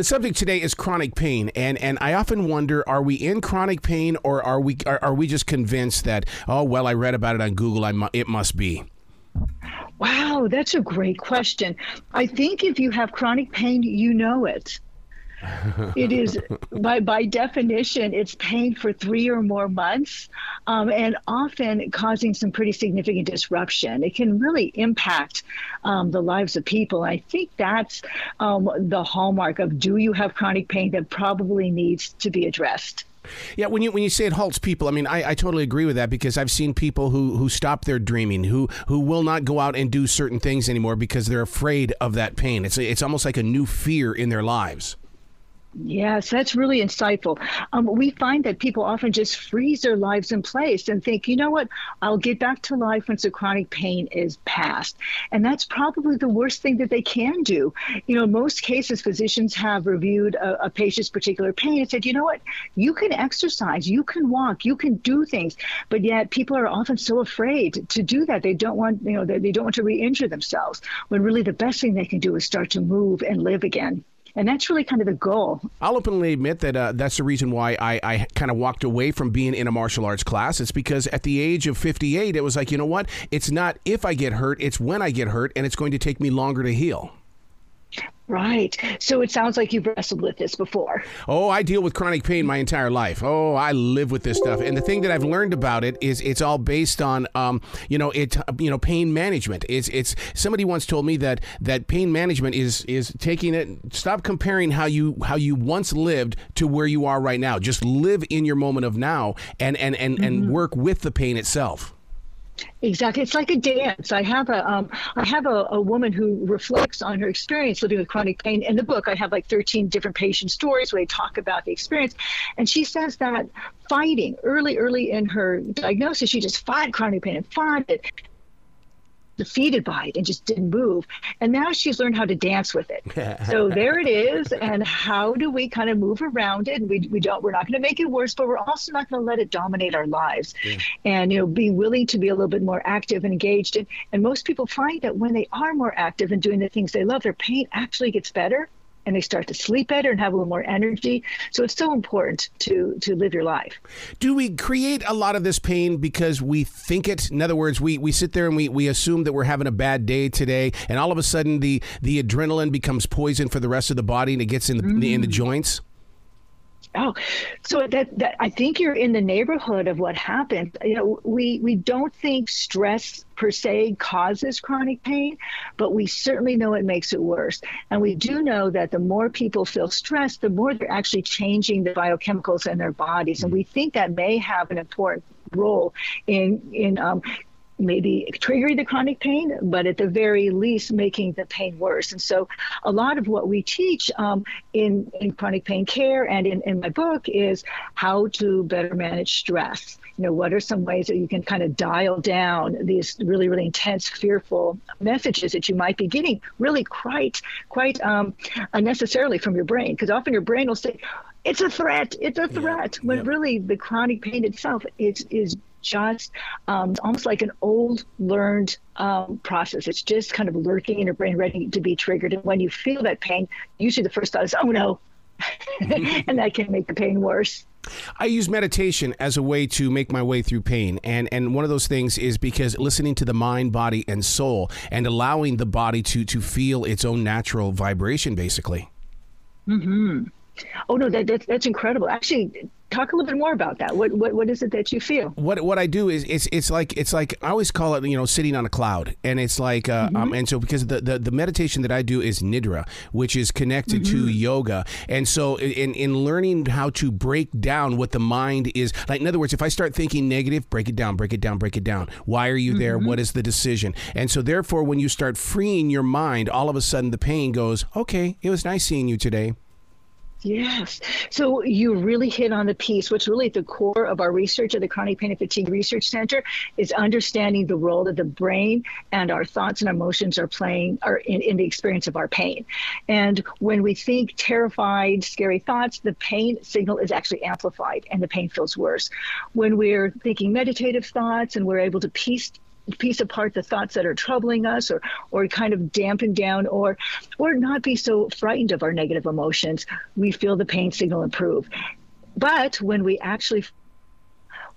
The subject today is chronic pain, and, and I often wonder: Are we in chronic pain, or are we are, are we just convinced that oh well, I read about it on Google, I mu- it must be? Wow, that's a great question. I think if you have chronic pain, you know it. It is by by definition it's pain for three or more months um, and often causing some pretty significant disruption it can really impact um, the lives of people i think that's um, the hallmark of do you have chronic pain that probably needs to be addressed yeah, when you when you say it halts people, I mean I, I totally agree with that because I've seen people who who stop their dreaming, who who will not go out and do certain things anymore because they're afraid of that pain. It's it's almost like a new fear in their lives. Yes, that's really insightful. Um, we find that people often just freeze their lives in place and think, you know what, I'll get back to life once the chronic pain is past. And that's probably the worst thing that they can do. You know, most cases, physicians have reviewed a, a patient's particular pain and said, you know what, you can exercise, you can walk, you can do things. But yet people are often so afraid to do that. They don't want, you know, they, they don't want to re injure themselves when really the best thing they can do is start to move and live again and that's really kind of the goal. I'll openly admit that uh, that's the reason why I, I kind of walked away from being in a martial arts class. It's because at the age of 58, it was like, you know what? It's not if I get hurt, it's when I get hurt, and it's going to take me longer to heal. Right. So it sounds like you've wrestled with this before. Oh, I deal with chronic pain my entire life. Oh, I live with this stuff. And the thing that I've learned about it is it's all based on, um, you know, it, you know, pain management. It's, it's somebody once told me that that pain management is is taking it. Stop comparing how you how you once lived to where you are right now. Just live in your moment of now and and and, mm-hmm. and work with the pain itself. Exactly, it's like a dance. I have a um, I have a, a woman who reflects on her experience living with chronic pain. In the book, I have like 13 different patient stories where they talk about the experience, and she says that fighting early, early in her diagnosis, she just fought chronic pain and fought it, defeated by it and just didn't move. And now she's learned how to dance with it. so there it is. And how do we kind of move around it? We, we don't, we're not going to make it worse, but we're also not going to let it dominate our lives. Yeah. And, you know, be willing to be a little bit more active and engaged. And, and most people find that when they are more active and doing the things they love, their pain actually gets better and they start to sleep better and have a little more energy. So it's so important to to live your life. Do we create a lot of this pain because we think it? In other words, we, we sit there and we, we assume that we're having a bad day today, and all of a sudden the the adrenaline becomes poison for the rest of the body and it gets in the, mm. in the joints. Oh, so that, that I think you're in the neighborhood of what happened. You know, we we don't think stress per se causes chronic pain, but we certainly know it makes it worse. And we do know that the more people feel stressed, the more they're actually changing the biochemicals in their bodies, and we think that may have an important role in in um, maybe triggering the chronic pain, but at the very least making the pain worse. And so, a lot of what we teach um, in, in chronic pain care and in, in my book is how to better manage stress. You know, what are some ways that you can kind of dial down these really, really intense, fearful messages that you might be getting really quite, quite um, unnecessarily from your brain? Because often your brain will say, it's a threat. It's a threat. Yeah, when yeah. really the chronic pain itself is is just um, almost like an old learned um, process. It's just kind of lurking in your brain, ready to be triggered. And when you feel that pain, usually the first thought is, "Oh no," and that can make the pain worse. I use meditation as a way to make my way through pain. And and one of those things is because listening to the mind, body, and soul and allowing the body to to feel its own natural vibration basically. Mm-hmm. Oh no, that, that that's incredible. Actually, talk a little bit more about that. What what what is it that you feel? What what I do is it's it's like it's like I always call it you know sitting on a cloud, and it's like uh, um, mm-hmm. um, and so because the, the the meditation that I do is nidra, which is connected mm-hmm. to yoga, and so in in learning how to break down what the mind is like. In other words, if I start thinking negative, break it down, break it down, break it down. Why are you there? Mm-hmm. What is the decision? And so therefore, when you start freeing your mind, all of a sudden the pain goes. Okay, it was nice seeing you today. Yes. So you really hit on the piece. What's really at the core of our research at the Chronic Pain and Fatigue Research Center is understanding the role that the brain and our thoughts and emotions are playing are in, in the experience of our pain. And when we think terrified, scary thoughts, the pain signal is actually amplified and the pain feels worse. When we're thinking meditative thoughts and we're able to piece piece apart the thoughts that are troubling us or or kind of dampen down or or not be so frightened of our negative emotions we feel the pain signal improve. But when we actually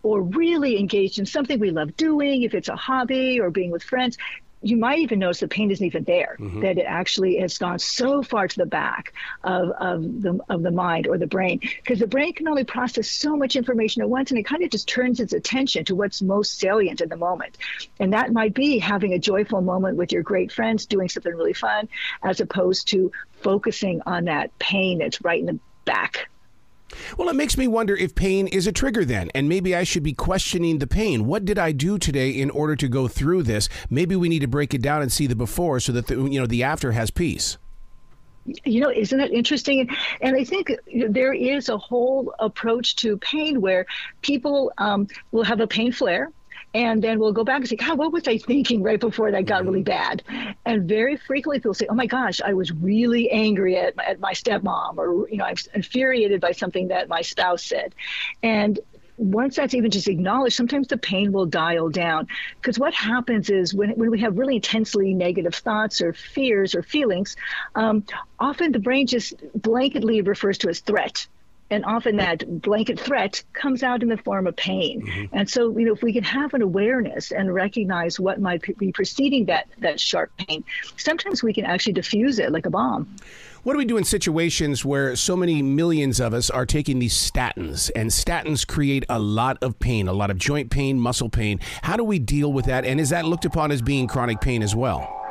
or really engaged in something we love doing, if it's a hobby or being with friends, you might even notice the pain isn't even there, mm-hmm. that it actually has gone so far to the back of, of, the, of the mind or the brain. Because the brain can only process so much information at once, and it kind of just turns its attention to what's most salient in the moment. And that might be having a joyful moment with your great friends, doing something really fun, as opposed to focusing on that pain that's right in the back well, it makes me wonder if pain is a trigger then, and maybe I should be questioning the pain. What did I do today in order to go through this? Maybe we need to break it down and see the before so that the, you know the after has peace. You know, isn't it interesting? And I think there is a whole approach to pain where people um, will have a pain flare and then we'll go back and say, God, what was I thinking right before that got really bad? And very frequently people say, Oh my gosh, I was really angry at my, at my stepmom, or you know, I'm infuriated by something that my spouse said. And once that's even just acknowledged, sometimes the pain will dial down. Because what happens is when, when we have really intensely negative thoughts or fears or feelings, um, often the brain just blanketly refers to as threat and often that blanket threat comes out in the form of pain. Mm-hmm. And so, you know, if we can have an awareness and recognize what might be preceding that that sharp pain, sometimes we can actually diffuse it like a bomb. What do we do in situations where so many millions of us are taking these statins and statins create a lot of pain, a lot of joint pain, muscle pain? How do we deal with that? And is that looked upon as being chronic pain as well?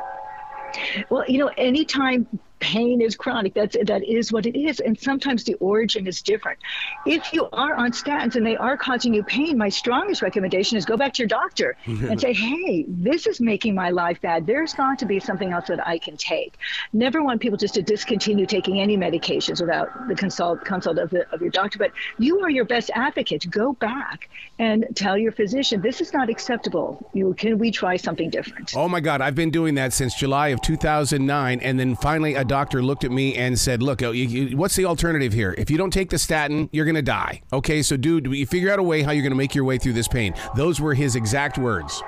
Well, you know, anytime pain is chronic. That's that is what it is, and sometimes the origin is different. If you are on statins and they are causing you pain, my strongest recommendation is go back to your doctor and say, "Hey, this is making my life bad. There's got to be something else that I can take." Never want people just to discontinue taking any medications without the consult consult of, the, of your doctor. But you are your best advocate. Go back and tell your physician, "This is not acceptable. You can we try something different?" Oh my God, I've been doing that since July of 2009, and then finally a doctor looked at me and said, "Look, uh, what's the alternative here? If you don't take the statin, you're going to die." Okay, so dude, you figure out a way how you're going to make your way through this pain. Those were his exact words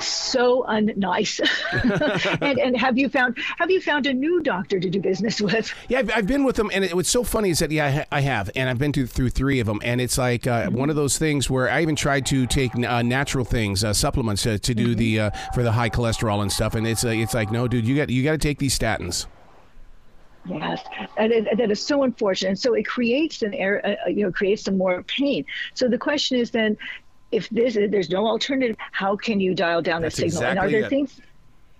so unnice. and, and have you found have you found a new doctor to do business with? Yeah, I've, I've been with them, and it, what's so funny is that yeah, I, I have, and I've been through, through three of them, and it's like uh, mm-hmm. one of those things where I even tried to take uh, natural things, uh, supplements to, to do mm-hmm. the uh, for the high cholesterol and stuff, and it's uh, it's like no, dude, you got you got to take these statins. Yes, and it, that is so unfortunate. And So it creates an air, uh, you know, creates some more pain. So the question is then, if this there's no alternative, how can you dial down That's the signal? Exactly and are there it. things?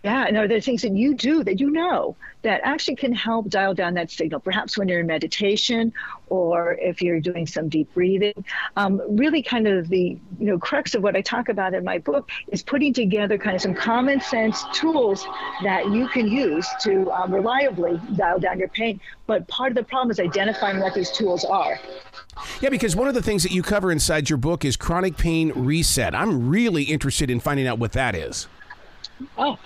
Yeah, and are there things that you do that you know that actually can help dial down that signal? Perhaps when you're in meditation, or if you're doing some deep breathing. Um, really, kind of the you know crux of what I talk about in my book is putting together kind of some common sense tools that you can use to um, reliably dial down your pain. But part of the problem is identifying what these tools are. Yeah, because one of the things that you cover inside your book is chronic pain reset. I'm really interested in finding out what that is. Oh,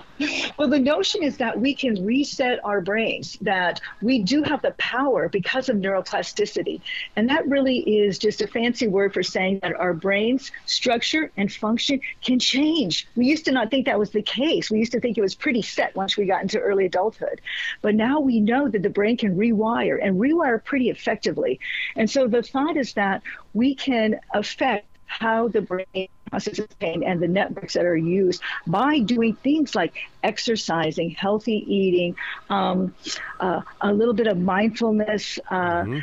well, the notion is that we can reset our brains, that we do have the power because of neuroplasticity. And that really is just a fancy word for saying that our brain's structure and function can change. We used to not think that was the case. We used to think it was pretty set once we got into early adulthood. But now we know that the brain can rewire and rewire pretty effectively. And so the thought is that we can affect how the brain pain and the networks that are used by doing things like exercising, healthy eating, um, uh, a little bit of mindfulness, uh, mm-hmm.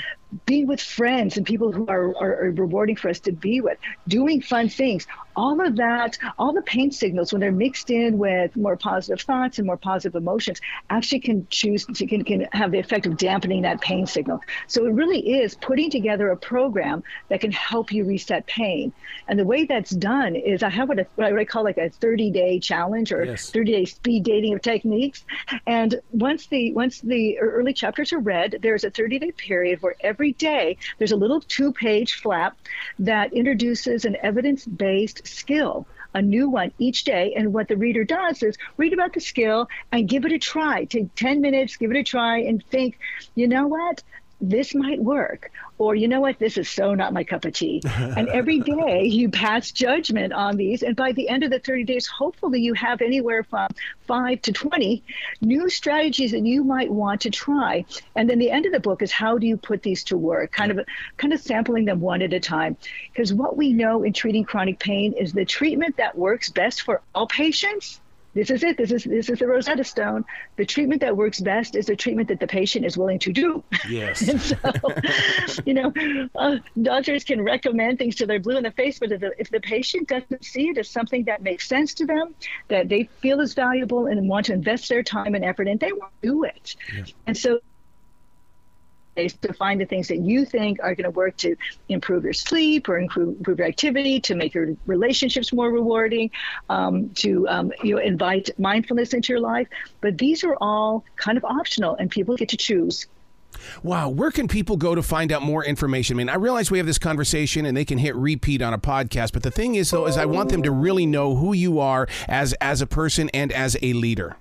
being with friends and people who are, are, are, rewarding for us to be with, doing fun things, all of that, all the pain signals, when they're mixed in with more positive thoughts and more positive emotions, actually can choose to can, can have the effect of dampening that pain signal. So it really is putting together a program that can help you reset pain. And the way that's done is I have what, a, what I call like a 30 day challenge or yes. 30 day speed dating of techniques. And once the once the early chapters are read, there's a 30 day period where every every day there's a little two page flap that introduces an evidence based skill a new one each day. And what the reader does is read about the skill and give it a try. Take 10 minutes, give it a try, and think, you know what? This might work or you know what this is so not my cup of tea. And every day you pass judgment on these and by the end of the 30 days hopefully you have anywhere from 5 to 20 new strategies that you might want to try. And then the end of the book is how do you put these to work kind of kind of sampling them one at a time. Because what we know in treating chronic pain is the treatment that works best for all patients this is it. This is this is the Rosetta Stone. The treatment that works best is the treatment that the patient is willing to do. Yes. and so, you know, uh, doctors can recommend things to their blue in the face, but if the, if the patient doesn't see it as something that makes sense to them, that they feel is valuable and want to invest their time and effort in, they won't do it. Yes. And so to find the things that you think are going to work to improve your sleep or improve, improve your activity, to make your relationships more rewarding, um, to um, you know invite mindfulness into your life. But these are all kind of optional, and people get to choose. Wow, where can people go to find out more information? I mean, I realize we have this conversation and they can hit repeat on a podcast, but the thing is though is I want them to really know who you are as as a person and as a leader.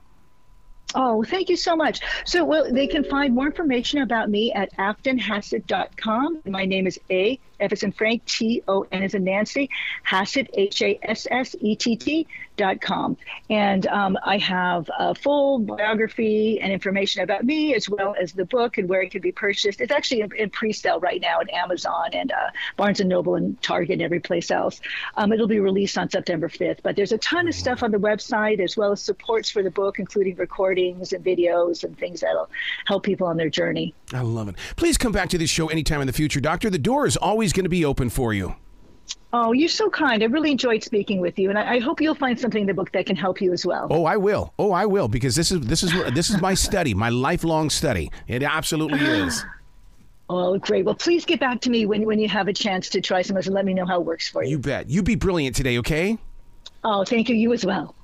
Oh, thank you so much. So, well, they can find more information about me at aftonhassett.com. My name is A. F as in Frank, T O N as in Nancy, Hassett, H A S S E T T dot com. And um, I have a full biography and information about me, as well as the book and where it can be purchased. It's actually in, in pre sale right now at Amazon and uh, Barnes and Noble and Target and every place else. Um, it'll be released on September 5th. But there's a ton of stuff on the website, as well as supports for the book, including recordings and videos and things that'll help people on their journey. I love it. Please come back to this show anytime in the future, Doctor. The door is always always going to be open for you. Oh, you're so kind. I really enjoyed speaking with you, and I, I, hope you'll find something in the book that can help you as well. Oh, I will. Oh, I will, because this is this is this is my study, my lifelong study. It absolutely is. Oh, great. Well, please get back to me when when you have a chance to try some of this and let me know how it works for you. You bet. You be brilliant today, okay? Oh, thank you. You as well.